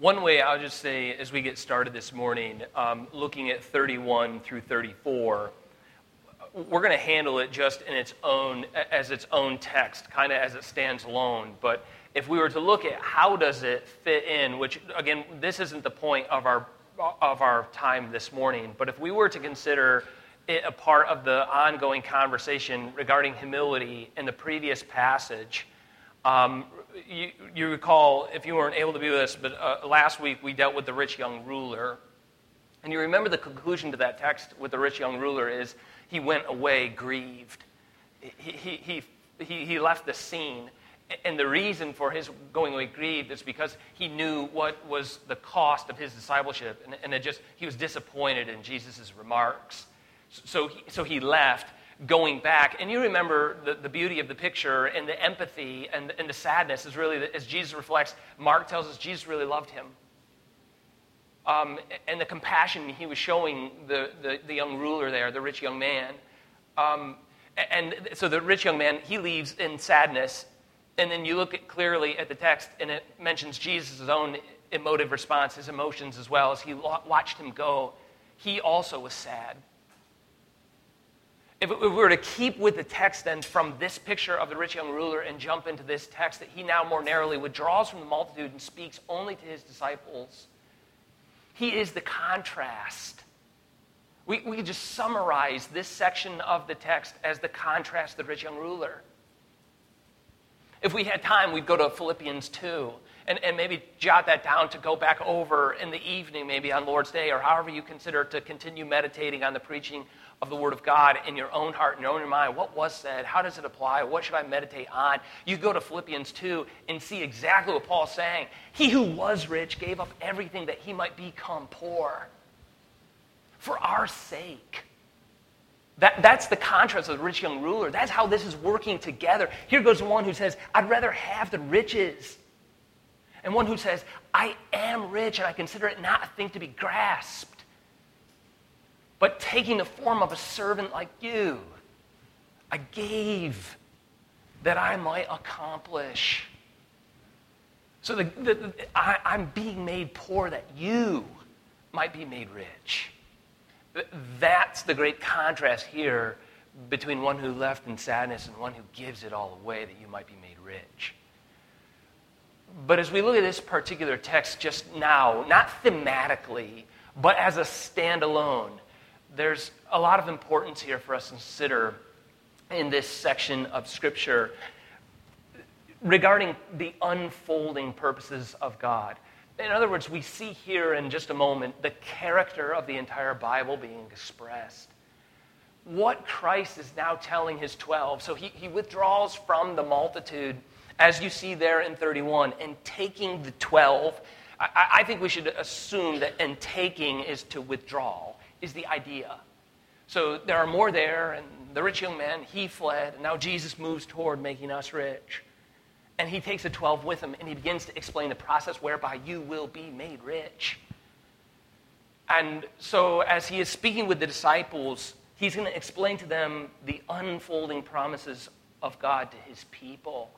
One way I'll just say as we get started this morning, um, looking at 31 through 34, we're going to handle it just in its own, as its own text, kind of as it stands alone. But if we were to look at how does it fit in, which again, this isn't the point of our, of our time this morning, but if we were to consider it a part of the ongoing conversation regarding humility in the previous passage, um, you, you, recall, if you weren't able to be with us, but uh, last week we dealt with the rich young ruler. And you remember the conclusion to that text with the rich young ruler is he went away grieved. He, he, he, he, left the scene. And the reason for his going away grieved is because he knew what was the cost of his discipleship. And, and just, he was disappointed in Jesus' remarks. So he, so he left going back. And you remember the, the beauty of the picture and the empathy and, and the sadness is really, as Jesus reflects, Mark tells us Jesus really loved him. Um, and the compassion he was showing the, the, the, young ruler there, the rich young man. Um, and so the rich young man, he leaves in sadness. And then you look at clearly at the text, and it mentions Jesus' own emotive response, his emotions as well, as he watched him go. He also was sad. If we were to keep with the text then from this picture of the rich young ruler and jump into this text that he now more narrowly withdraws from the multitude and speaks only to his disciples, he is the contrast. We, we could just summarize this section of the text as the contrast of the rich young ruler. If we had time, we'd go to Philippians 2 and, and maybe jot that down to go back over in the evening, maybe on Lord's Day, or however you consider to continue meditating on the preaching of the Word of God in your own heart, and your own mind. What was said? How does it apply? What should I meditate on? You go to Philippians 2 and see exactly what Paul's saying. He who was rich gave up everything that he might become poor for our sake. That, that's the contrast of the rich young ruler. That's how this is working together. Here goes one who says, I'd rather have the riches. And one who says, I am rich and I consider it not a thing to be grasped but taking the form of a servant like you. I gave that I might accomplish. So the, the, the, I, I'm being made poor that you might be made rich. That's the great contrast here between one who left in sadness and one who gives it all away that you might be made rich. But as we look at this particular text just now, not thematically, but as a standalone, there's a lot of importance here for us to consider in this section of Scripture regarding the unfolding purposes of God. In other words, we see here in just a moment the character of the entire Bible being expressed. What Christ is now telling his 12. So he, he withdraws from the multitude, as you see there in 31, and taking the 12. I, I think we should assume that and taking is to withdraw is the idea. So there are more there, and the rich young man, he fled, and now Jesus moves toward making us rich. And he takes the 12 with him, and he begins to explain the process whereby you will be made rich. And so, as he is speaking with the disciples, he's going to explain to them the unfolding promises of God to his people.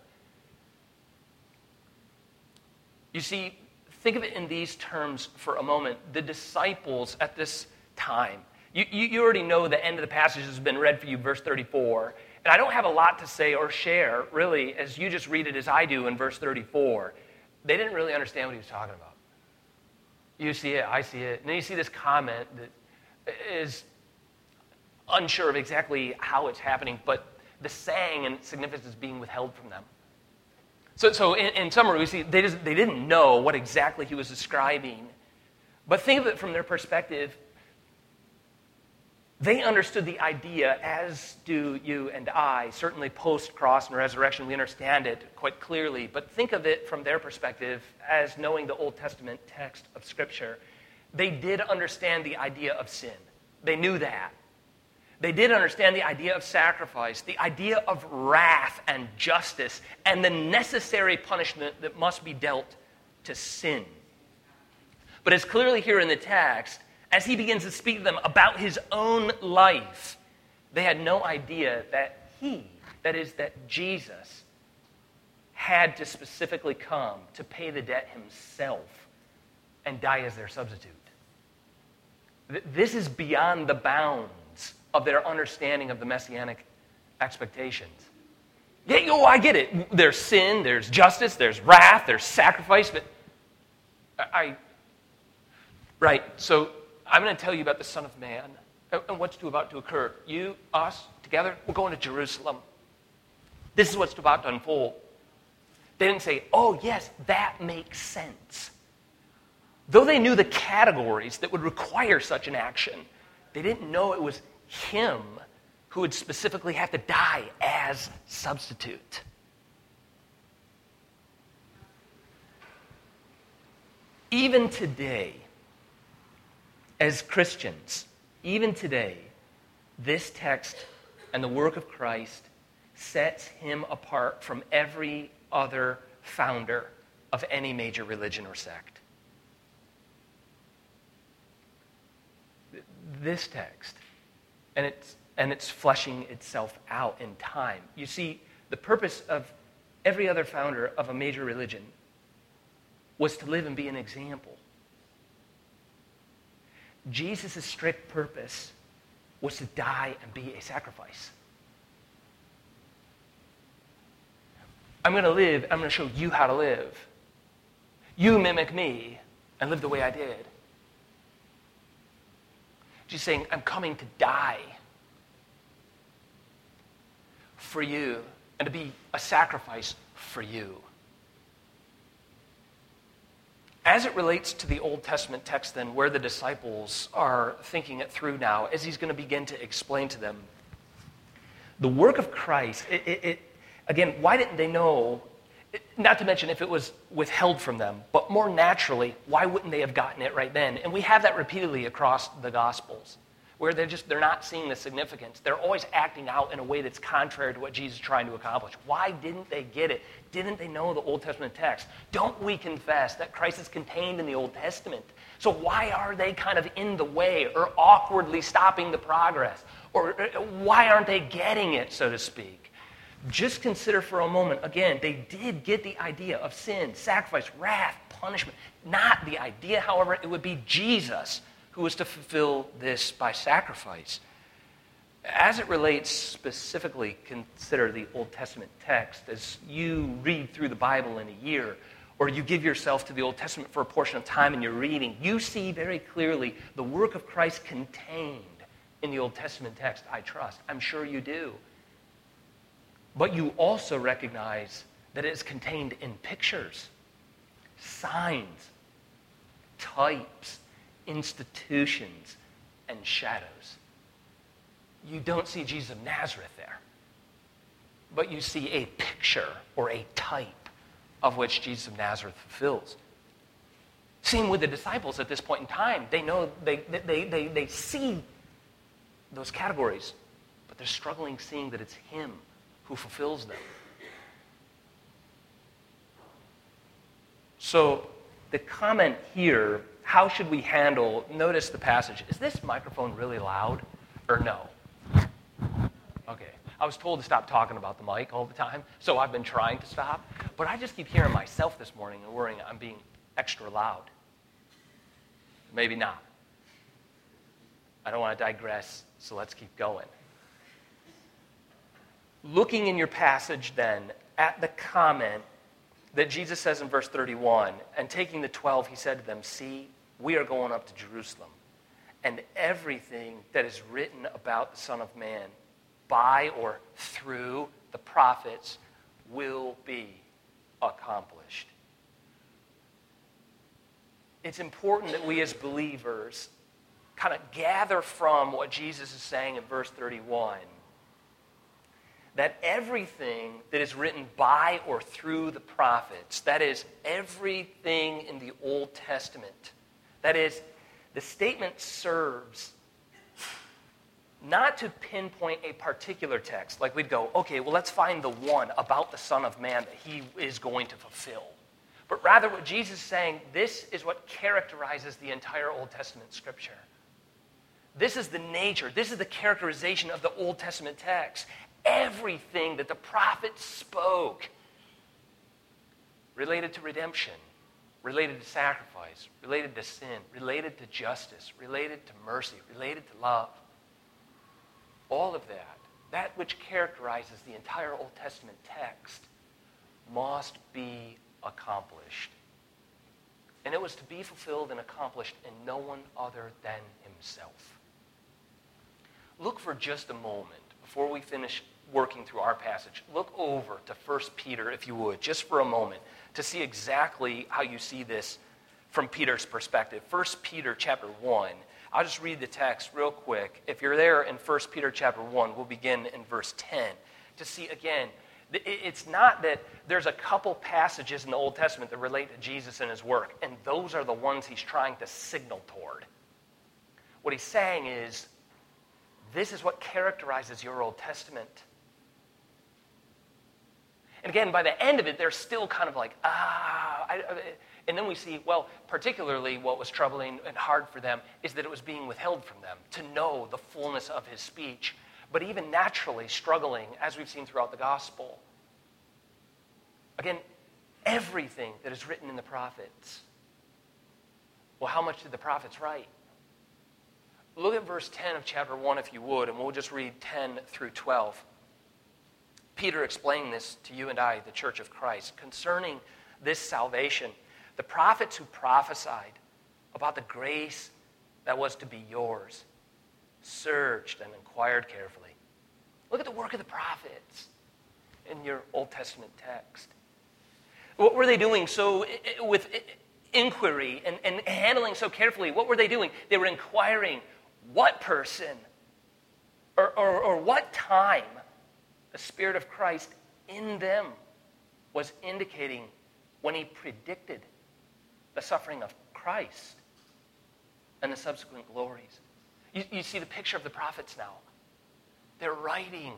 You see, think of it in these terms for a moment. The disciples at this time. You, you, you already know the end of the passage has been read for you, verse 34. And I don't have a lot to say or share, really, as you just read it as I do in verse 34. They didn't really understand what he was talking about. You see it, I see it. And then you see this comment that is unsure of exactly how it's happening, but the saying and significance is being withheld from them. So, so in, in summary, we see they, just, they didn't know what exactly he was describing. But think of it from their perspective they understood the idea, as do you and I. Certainly, post cross and resurrection, we understand it quite clearly. But think of it from their perspective as knowing the Old Testament text of Scripture. They did understand the idea of sin, they knew that. They did understand the idea of sacrifice, the idea of wrath and justice, and the necessary punishment that must be dealt to sin. But as clearly here in the text, as he begins to speak to them about his own life, they had no idea that he, that is, that Jesus, had to specifically come to pay the debt himself and die as their substitute. This is beyond the bounds of their understanding of the messianic expectations. Yeah, oh, I get it. There's sin, there's justice, there's wrath, there's sacrifice, but I. Right, so I'm going to tell you about the Son of Man and what's about to occur. You, us, together, we're going to Jerusalem. This is what's about to unfold. They didn't say, oh, yes, that makes sense. Though they knew the categories that would require such an action, they didn't know it was him who would specifically have to die as substitute. Even today, as Christians, even today, this text and the work of Christ sets him apart from every other founder of any major religion or sect. This text, and it's, and it's fleshing itself out in time. You see, the purpose of every other founder of a major religion was to live and be an example. Jesus' strict purpose was to die and be a sacrifice. I'm going to live, I'm going to show you how to live. You mimic me and live the way I did. She's saying, I'm coming to die for you and to be a sacrifice for you. As it relates to the Old Testament text, then, where the disciples are thinking it through now, as he's going to begin to explain to them, the work of Christ, it, it, it, again, why didn't they know? Not to mention if it was withheld from them, but more naturally, why wouldn't they have gotten it right then? And we have that repeatedly across the Gospels where they're just they're not seeing the significance. They're always acting out in a way that's contrary to what Jesus is trying to accomplish. Why didn't they get it? Didn't they know the Old Testament text? Don't we confess that Christ is contained in the Old Testament? So why are they kind of in the way or awkwardly stopping the progress? Or uh, why aren't they getting it, so to speak? Just consider for a moment, again, they did get the idea of sin, sacrifice, wrath, punishment. Not the idea, however, it would be Jesus who was to fulfill this by sacrifice. As it relates specifically, consider the Old Testament text. As you read through the Bible in a year, or you give yourself to the Old Testament for a portion of time in your reading, you see very clearly the work of Christ contained in the Old Testament text, I trust. I'm sure you do. But you also recognize that it is contained in pictures, signs, types, institutions, and shadows. You don't see Jesus of Nazareth there, but you see a picture or a type of which Jesus of Nazareth fulfills. Same with the disciples at this point in time. They know, they, they, they, they see those categories, but they're struggling seeing that it's Him who fulfills them. So the comment here how should we handle, notice the passage. Is this microphone really loud or no? Okay. I was told to stop talking about the mic all the time, so I've been trying to stop. But I just keep hearing myself this morning and worrying I'm being extra loud. Maybe not. I don't want to digress, so let's keep going. Looking in your passage then at the comment that Jesus says in verse 31 and taking the 12, he said to them, See, we are going up to Jerusalem, and everything that is written about the Son of Man by or through the prophets will be accomplished. It's important that we as believers kind of gather from what Jesus is saying in verse 31 that everything that is written by or through the prophets, that is, everything in the Old Testament, that is, the statement serves not to pinpoint a particular text, like we'd go, okay, well, let's find the one about the Son of Man that he is going to fulfill. But rather, what Jesus is saying, this is what characterizes the entire Old Testament scripture. This is the nature, this is the characterization of the Old Testament text everything that the prophet spoke related to redemption related to sacrifice, related to sin, related to justice, related to mercy, related to love. All of that, that which characterizes the entire Old Testament text, must be accomplished. And it was to be fulfilled and accomplished in no one other than himself. Look for just a moment before we finish working through our passage. Look over to 1 Peter, if you would, just for a moment, to see exactly how you see this from Peter's perspective. 1 Peter chapter 1. I'll just read the text real quick. If you're there in 1 Peter chapter 1, we'll begin in verse 10 to see again it's not that there's a couple passages in the Old Testament that relate to Jesus and his work, and those are the ones he's trying to signal toward. What he's saying is, this is what characterizes your Old Testament. And again, by the end of it, they're still kind of like, ah. I, and then we see, well, particularly what was troubling and hard for them is that it was being withheld from them to know the fullness of his speech but even naturally struggling, as we've seen throughout the gospel. Again, everything that is written in the prophets. Well, how much did the prophets write? Look at verse 10 of chapter 1, if you would, and we'll just read 10 through 12. Peter explained this to you and I, the church of Christ, concerning this salvation. The prophets who prophesied about the grace that was to be yours searched and inquired carefully. Look at the work of the prophets in your Old Testament text. What were they doing so with inquiry and, and handling so carefully? What were they doing? They were inquiring what person or, or, or what time the Spirit of Christ in them was indicating when he predicted the suffering of Christ and the subsequent glories. You, you see the picture of the prophets now. They're writing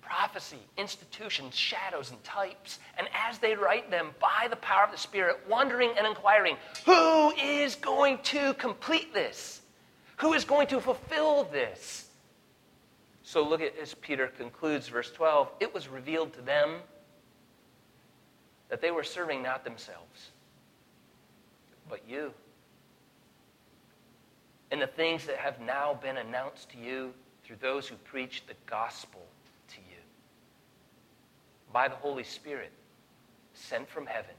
prophecy, institutions, shadows, and types. And as they write them by the power of the Spirit, wondering and inquiring, who is going to complete this? Who is going to fulfill this? So look at as Peter concludes verse 12. It was revealed to them that they were serving not themselves, but you and the things that have now been announced to you through those who preach the gospel to you by the Holy Spirit sent from heaven,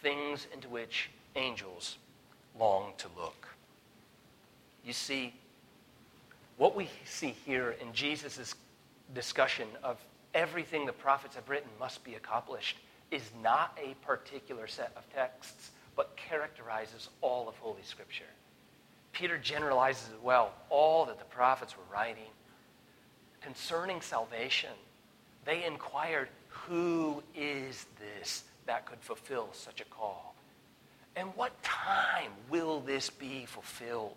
things into which angels long to look. You see, what we see here in Jesus' discussion of everything the prophets have written must be accomplished is not a particular set of texts, but characterizes all of Holy Scripture. Peter generalizes it well. All that the prophets were writing concerning salvation, they inquired, Who is this that could fulfill such a call? And what time will this be fulfilled?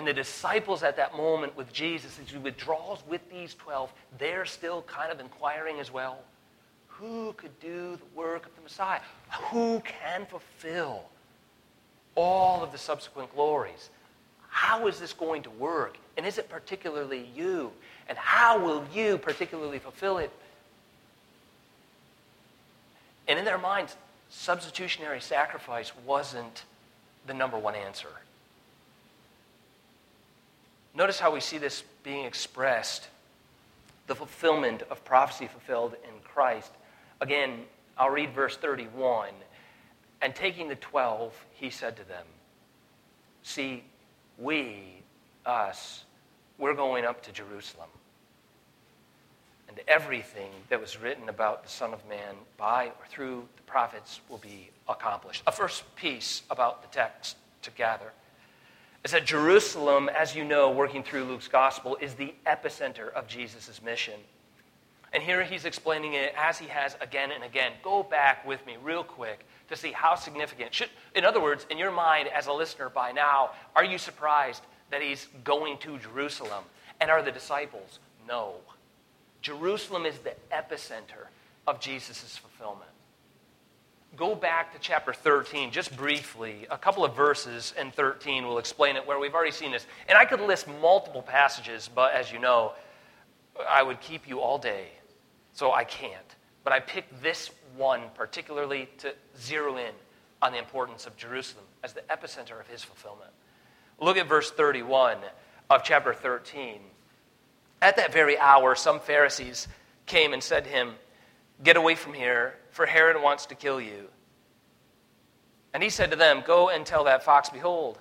And the disciples at that moment with Jesus, as he withdraws with these 12, they're still kind of inquiring as well. Who could do the work of the Messiah? Who can fulfill all of the subsequent glories. How is this going to work? And is it particularly you? And how will you particularly fulfill it? And in their minds, substitutionary sacrifice wasn't the number one answer. Notice how we see this being expressed the fulfillment of prophecy fulfilled in Christ. Again, I'll read verse 31. And taking the twelve, he said to them, See, we, us, we're going up to Jerusalem. And everything that was written about the Son of Man by or through the prophets will be accomplished. A first piece about the text to gather is that Jerusalem, as you know, working through Luke's gospel, is the epicenter of Jesus' mission. And here he's explaining it as he has again and again. Go back with me real quick to see how significant. Should, in other words, in your mind as a listener by now, are you surprised that he's going to Jerusalem? And are the disciples? No. Jerusalem is the epicenter of Jesus' fulfillment. Go back to chapter 13, just briefly. A couple of verses in 13 will explain it where we've already seen this. And I could list multiple passages, but as you know, I would keep you all day so I can't. But I picked this one particularly to zero in on the importance of Jerusalem as the epicenter of his fulfillment. Look at verse 31 of chapter 13. At that very hour, some Pharisees came and said to him, Get away from here, for Herod wants to kill you. And he said to them, Go and tell that fox, Behold,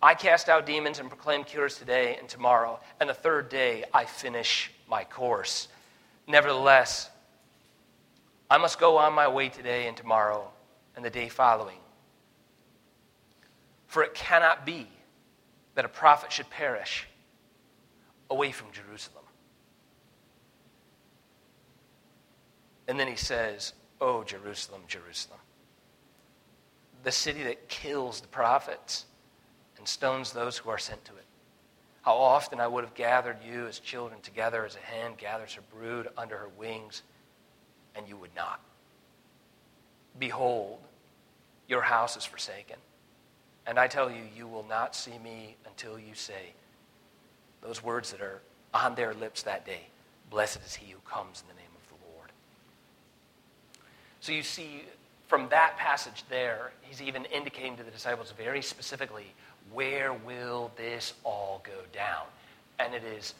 I cast out demons and proclaim cures today and tomorrow, and the third day I finish my course. Nevertheless, I must go on my way today and tomorrow and the day following. For it cannot be that a prophet should perish away from Jerusalem. And then he says, Oh, Jerusalem, Jerusalem, the city that kills the prophets and stones those who are sent to it. How often I would have gathered you as children together as a hen gathers her brood under her wings, and you would not. Behold, your house is forsaken. And I tell you, you will not see me until you say those words that are on their lips that day Blessed is he who comes in the name. So you see, from that passage there, he's even indicating to the disciples very specifically where will this all go down? And it is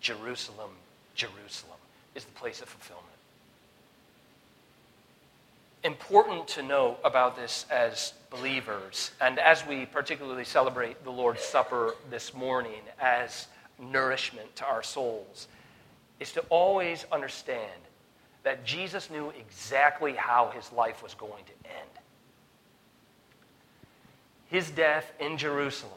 Jerusalem, Jerusalem is the place of fulfillment. Important to note about this as believers, and as we particularly celebrate the Lord's Supper this morning as nourishment to our souls, is to always understand that Jesus knew exactly how his life was going to end his death in Jerusalem,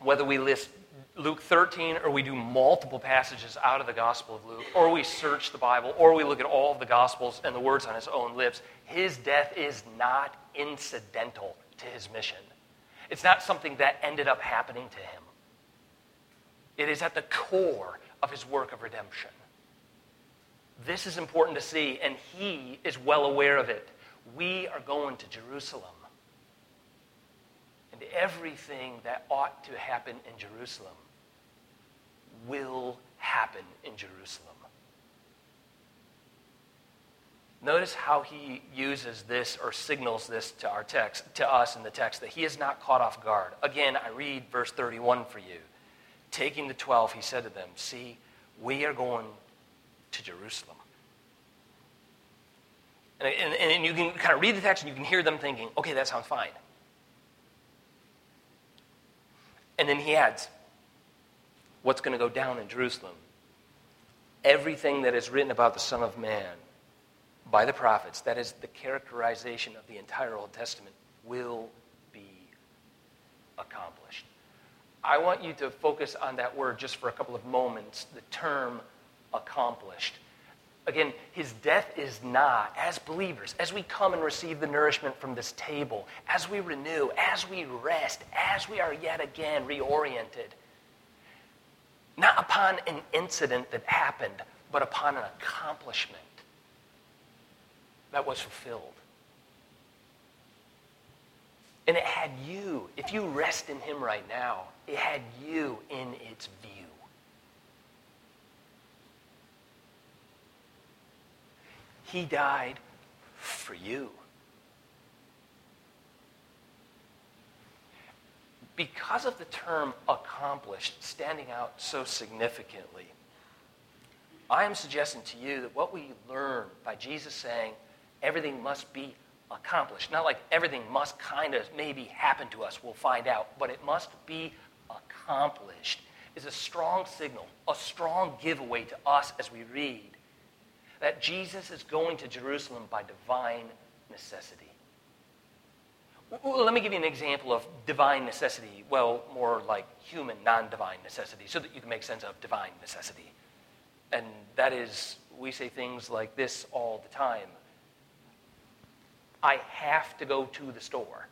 whether we list Luke 13 or we do multiple passages out of the Gospel of Luke, or we search the Bible, or we look at all of the Gospels and the words on his own lips, his death is not incidental to his mission. It's not something that ended up happening to him. It is at the core of his work of redemption. This is important to see, and he is well aware of it. We are going to Jerusalem. And everything that ought to happen in Jerusalem will happen in Jerusalem. Notice how he uses this or signals this to our text, to us in the text, that he is not caught off guard. Again, I read verse 31 for you. Taking the 12, he said to them, See, we are going to Jerusalem. And, and, and you can kind of read the text and you can hear them thinking, okay, that sounds fine. And then he adds, what's going to go down in Jerusalem? Everything that is written about the Son of Man by the prophets, that is the characterization of the entire Old Testament, will be accomplished. I want you to focus on that word just for a couple of moments, the term accomplished. Again, his death is not, as believers, as we come and receive the nourishment from this table, as we renew, as we rest, as we are yet again reoriented, not upon an incident that happened, but upon an accomplishment that was fulfilled. And it had you, if you rest in him right now, it had you in its view. He died for you. Because of the term accomplished standing out so significantly, I am suggesting to you that what we learn by Jesus saying everything must be accomplished, not like everything must kind of maybe happen to us, we'll find out, but it must be accomplished, is a strong signal, a strong giveaway to us as we read that Jesus is going to Jerusalem by divine necessity. Well, let me give you an example of divine necessity. Well, more like human, non divine necessity, so that you can make sense of divine necessity. And that is, we say things like this all the time I have to go to the store.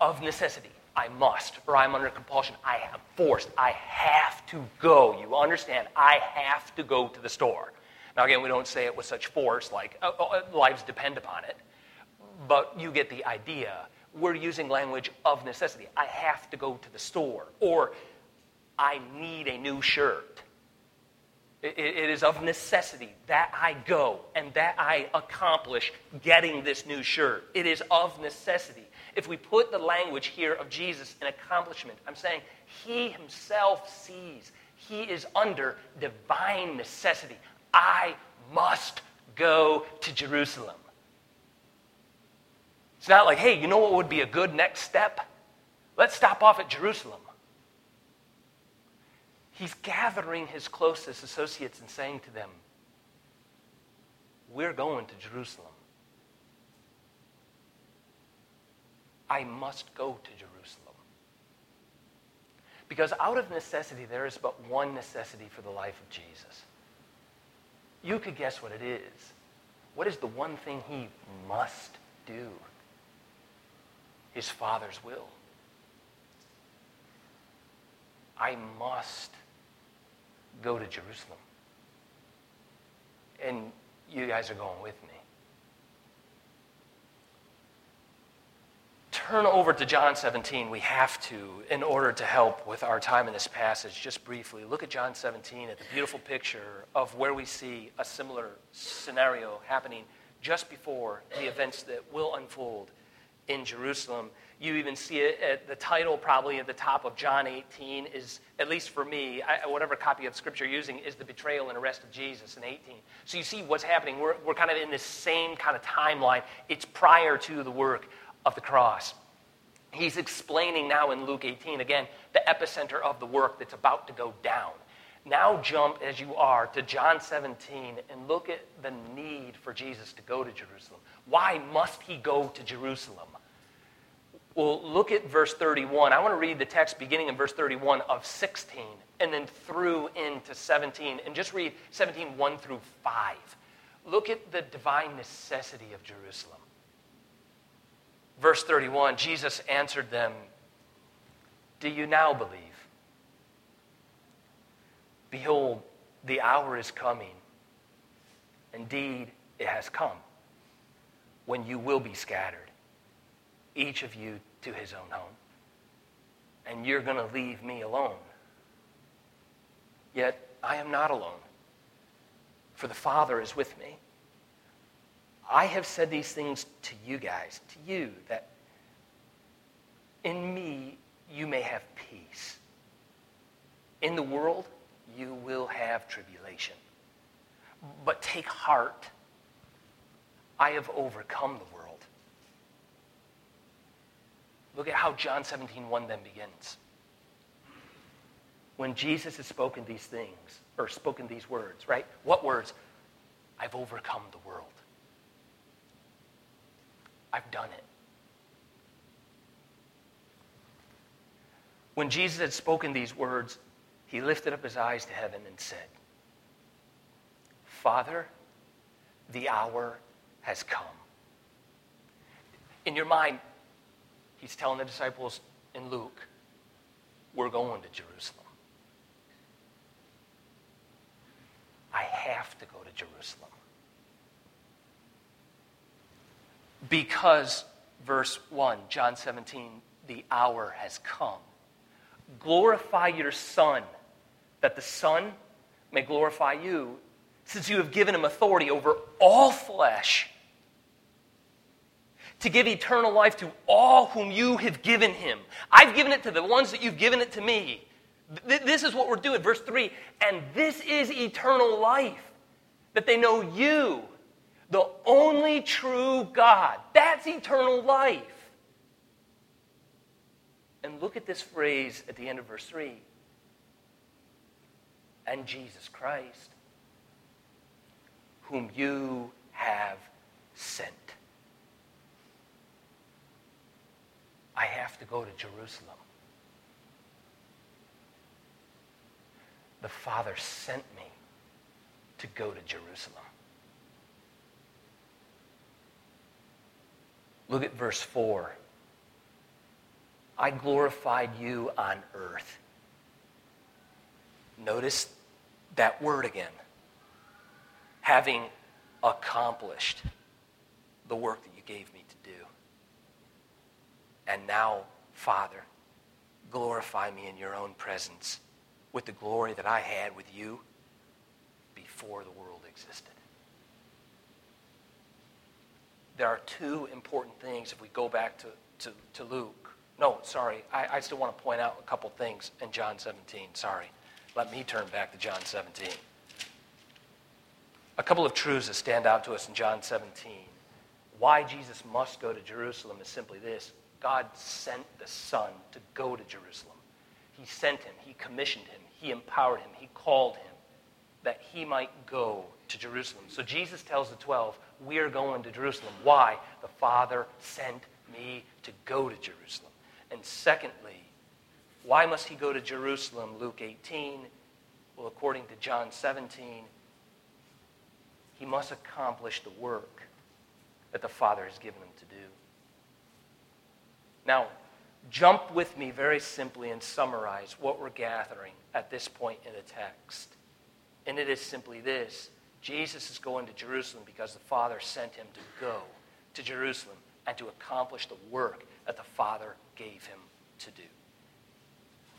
Of necessity. I must, or I'm under compulsion. I am forced. I have to go. You understand? I have to go to the store. Now, again, we don't say it with such force, like uh, uh, lives depend upon it, but you get the idea. We're using language of necessity. I have to go to the store, or I need a new shirt. It, it is of necessity that I go and that I accomplish getting this new shirt. It is of necessity. If we put the language here of Jesus in accomplishment, I'm saying he himself sees. He is under divine necessity. I must go to Jerusalem. It's not like, hey, you know what would be a good next step? Let's stop off at Jerusalem. He's gathering his closest associates and saying to them, We're going to Jerusalem. I must go to Jerusalem. Because out of necessity, there is but one necessity for the life of Jesus. You could guess what it is. What is the one thing he must do? His Father's will. I must go to Jerusalem. And you guys are going with me. turn over to John 17, we have to, in order to help with our time in this passage, just briefly look at John 17 at the beautiful picture of where we see a similar scenario happening just before the events that will unfold in Jerusalem. You even see it at the title, probably at the top of John 18, is, at least for me, I, whatever copy of Scripture you're using, is the betrayal and arrest of Jesus in 18. So you see what's happening. We're, we're kind of in this same kind of timeline. It's prior to the work of the cross. He's explaining now in Luke 18, again, the epicenter of the work that's about to go down. Now jump as you are to John 17 and look at the need for Jesus to go to Jerusalem. Why must he go to Jerusalem? Well, look at verse 31. I want to read the text beginning in verse 31 of 16 and then through into 17 and just read 17, 1 through 5. Look at the divine necessity of Jerusalem. Verse 31 Jesus answered them, Do you now believe? Behold, the hour is coming. Indeed, it has come when you will be scattered, each of you to his own home. And you're going to leave me alone. Yet I am not alone, for the Father is with me. I have said these things to you guys, to you, that in me you may have peace. In the world, you will have tribulation. But take heart. I have overcome the world. Look at how John 17, 1 then begins. When Jesus has spoken these things, or spoken these words, right? What words? I've overcome the world. I've done it. When Jesus had spoken these words, he lifted up his eyes to heaven and said, Father, the hour has come. In your mind, he's telling the disciples in Luke, we're going to Jerusalem. I have to go to Jerusalem. Because, verse 1, John 17, the hour has come. Glorify your Son, that the Son may glorify you, since you have given him authority over all flesh to give eternal life to all whom you have given him. I've given it to the ones that you've given it to me. This is what we're doing. Verse 3 And this is eternal life, that they know you, the only true God. That's eternal life. And look at this phrase at the end of verse 3 and Jesus Christ, whom you have sent. I have to go to Jerusalem. The Father sent me to go to Jerusalem. Look at verse 4. I glorified you on earth. Notice that word again. Having accomplished the work that you gave me. And now, Father, glorify me in your own presence with the glory that I had with you before the world existed. There are two important things if we go back to, to, to Luke. No, sorry, I, I still want to point out a couple things in John 17. Sorry. Let me turn back to John 17. A couple of truths that stand out to us in John 17. Why Jesus must go to Jerusalem is simply this God sent the Son to go to Jerusalem. He sent him, He commissioned him, He empowered him, He called him that he might go to Jerusalem. So Jesus tells the 12, We are going to Jerusalem. Why? The Father sent me to go to Jerusalem. And secondly, why must he go to Jerusalem? Luke 18. Well, according to John 17, he must accomplish the work that the Father has given him to do. Now, jump with me very simply and summarize what we're gathering at this point in the text. And it is simply this Jesus is going to Jerusalem because the Father sent him to go to Jerusalem and to accomplish the work that the Father gave him to do.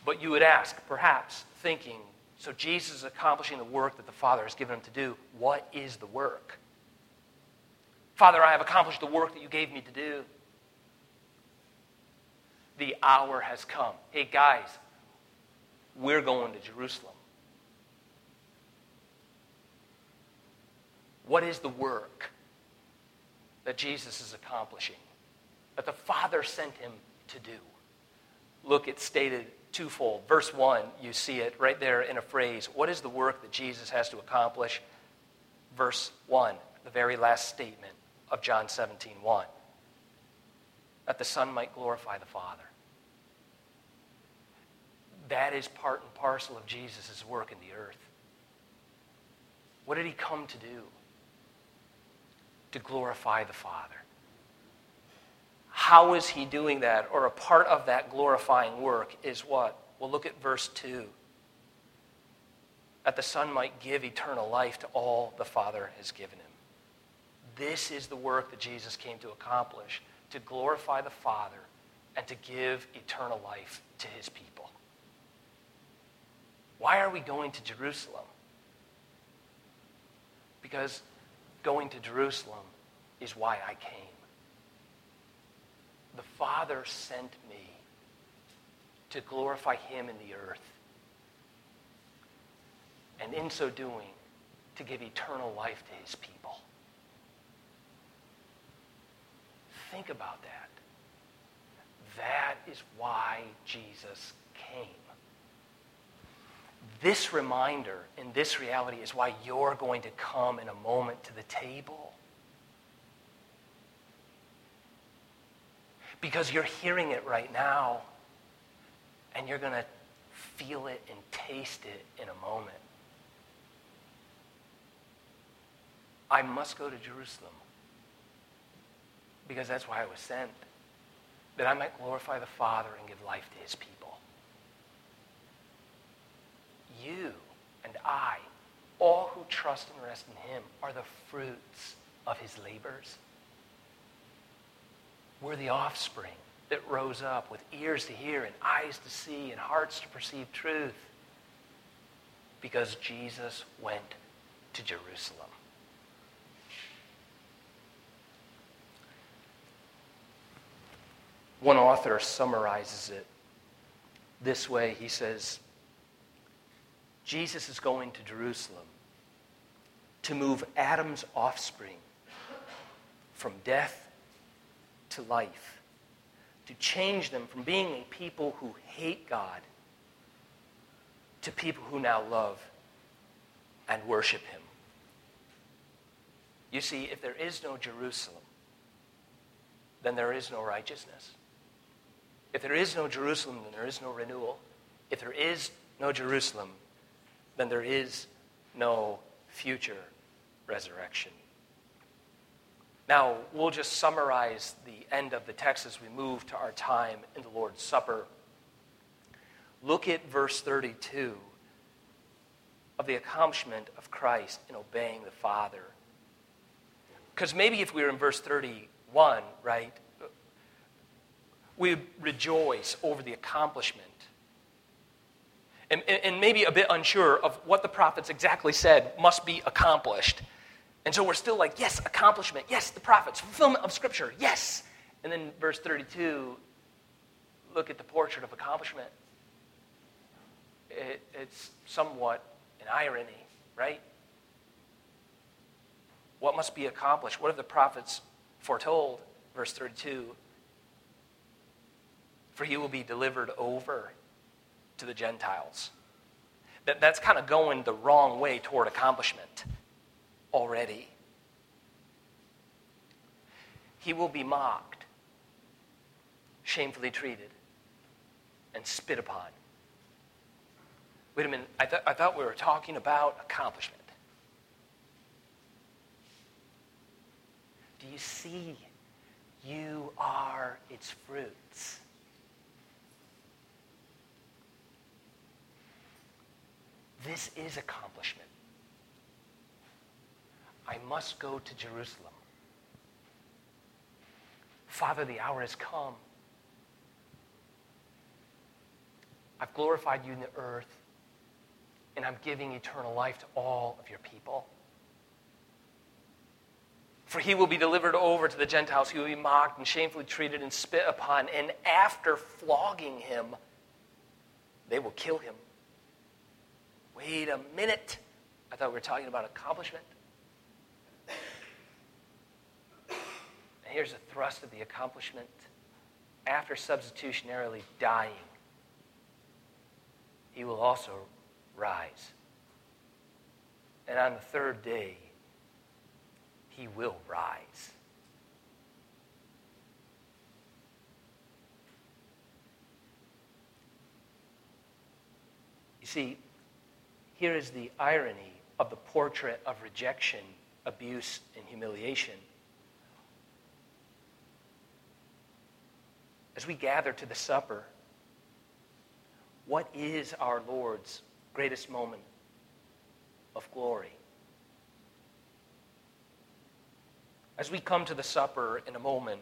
But you would ask, perhaps thinking, so Jesus is accomplishing the work that the Father has given him to do. What is the work? Father, I have accomplished the work that you gave me to do. The hour has come. Hey, guys, we're going to Jerusalem. What is the work that Jesus is accomplishing, that the Father sent him to do? Look, it's stated twofold. Verse 1, you see it right there in a phrase. What is the work that Jesus has to accomplish? Verse 1, the very last statement of John 17 1. That the Son might glorify the Father. That is part and parcel of Jesus' work in the earth. What did he come to do? To glorify the Father. How is he doing that? Or a part of that glorifying work is what? Well, look at verse 2. That the Son might give eternal life to all the Father has given him. This is the work that Jesus came to accomplish to glorify the Father and to give eternal life to his people. Why are we going to Jerusalem? Because going to Jerusalem is why I came. The Father sent me to glorify him in the earth. And in so doing, to give eternal life to his people. Think about that. That is why Jesus came. This reminder and this reality is why you're going to come in a moment to the table. Because you're hearing it right now, and you're going to feel it and taste it in a moment. I must go to Jerusalem because that's why I was sent, that I might glorify the Father and give life to his people. You and I, all who trust and rest in him, are the fruits of his labors. We're the offspring that rose up with ears to hear and eyes to see and hearts to perceive truth because Jesus went to Jerusalem. One author summarizes it this way. He says, Jesus is going to Jerusalem to move Adam's offspring from death to life, to change them from being a people who hate God to people who now love and worship Him. You see, if there is no Jerusalem, then there is no righteousness. If there is no Jerusalem, then there is no renewal. If there is no Jerusalem, then there is no future resurrection. Now, we'll just summarize the end of the text as we move to our time in the Lord's Supper. Look at verse 32 of the accomplishment of Christ in obeying the Father. Because maybe if we were in verse 31, right, we rejoice over the accomplishment. And, and maybe a bit unsure of what the prophets exactly said must be accomplished. And so we're still like, yes, accomplishment. Yes, the prophets, fulfillment of Scripture. Yes. And then verse 32, look at the portrait of accomplishment. It, it's somewhat an irony, right? What must be accomplished? What have the prophets foretold? Verse 32 For he will be delivered over to the Gentiles. That, that's kind of going the wrong way toward accomplishment already. He will be mocked, shamefully treated, and spit upon. Wait a minute, I, th- I thought we were talking about accomplishment. Do you see? You are its fruits. This is accomplishment. I must go to Jerusalem. Father, the hour has come. I've glorified you in the earth, and I'm giving eternal life to all of your people. For he will be delivered over to the Gentiles. He will be mocked and shamefully treated and spit upon. And after flogging him, they will kill him. Wait a minute. I thought we were talking about accomplishment. And here's the thrust of the accomplishment. After substitutionarily dying, he will also rise. And on the third day, he will rise. You see, here is the irony of the portrait of rejection, abuse, and humiliation. As we gather to the supper, what is our Lord's greatest moment of glory? As we come to the supper in a moment,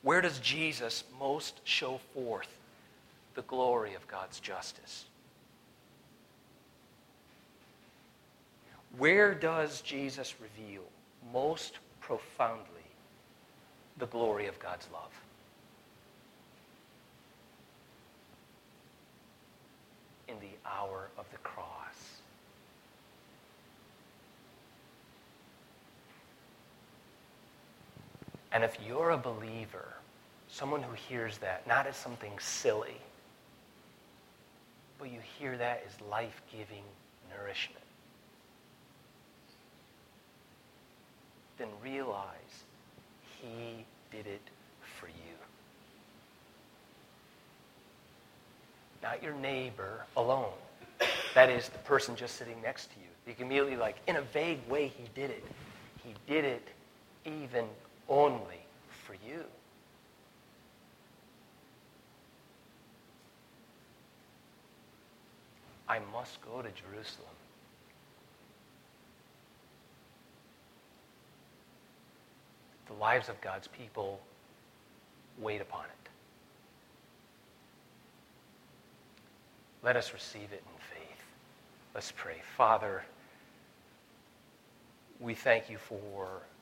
where does Jesus most show forth the glory of God's justice? Where does Jesus reveal most profoundly the glory of God's love? In the hour of the cross. And if you're a believer, someone who hears that not as something silly, but you hear that as life giving nourishment, realize He did it for you. Not your neighbor alone. That is the person just sitting next to you. You can immediately, like, in a vague way, He did it. He did it even only for you. I must go to Jerusalem. The lives of God's people wait upon it. Let us receive it in faith. Let's pray. Father, we thank you for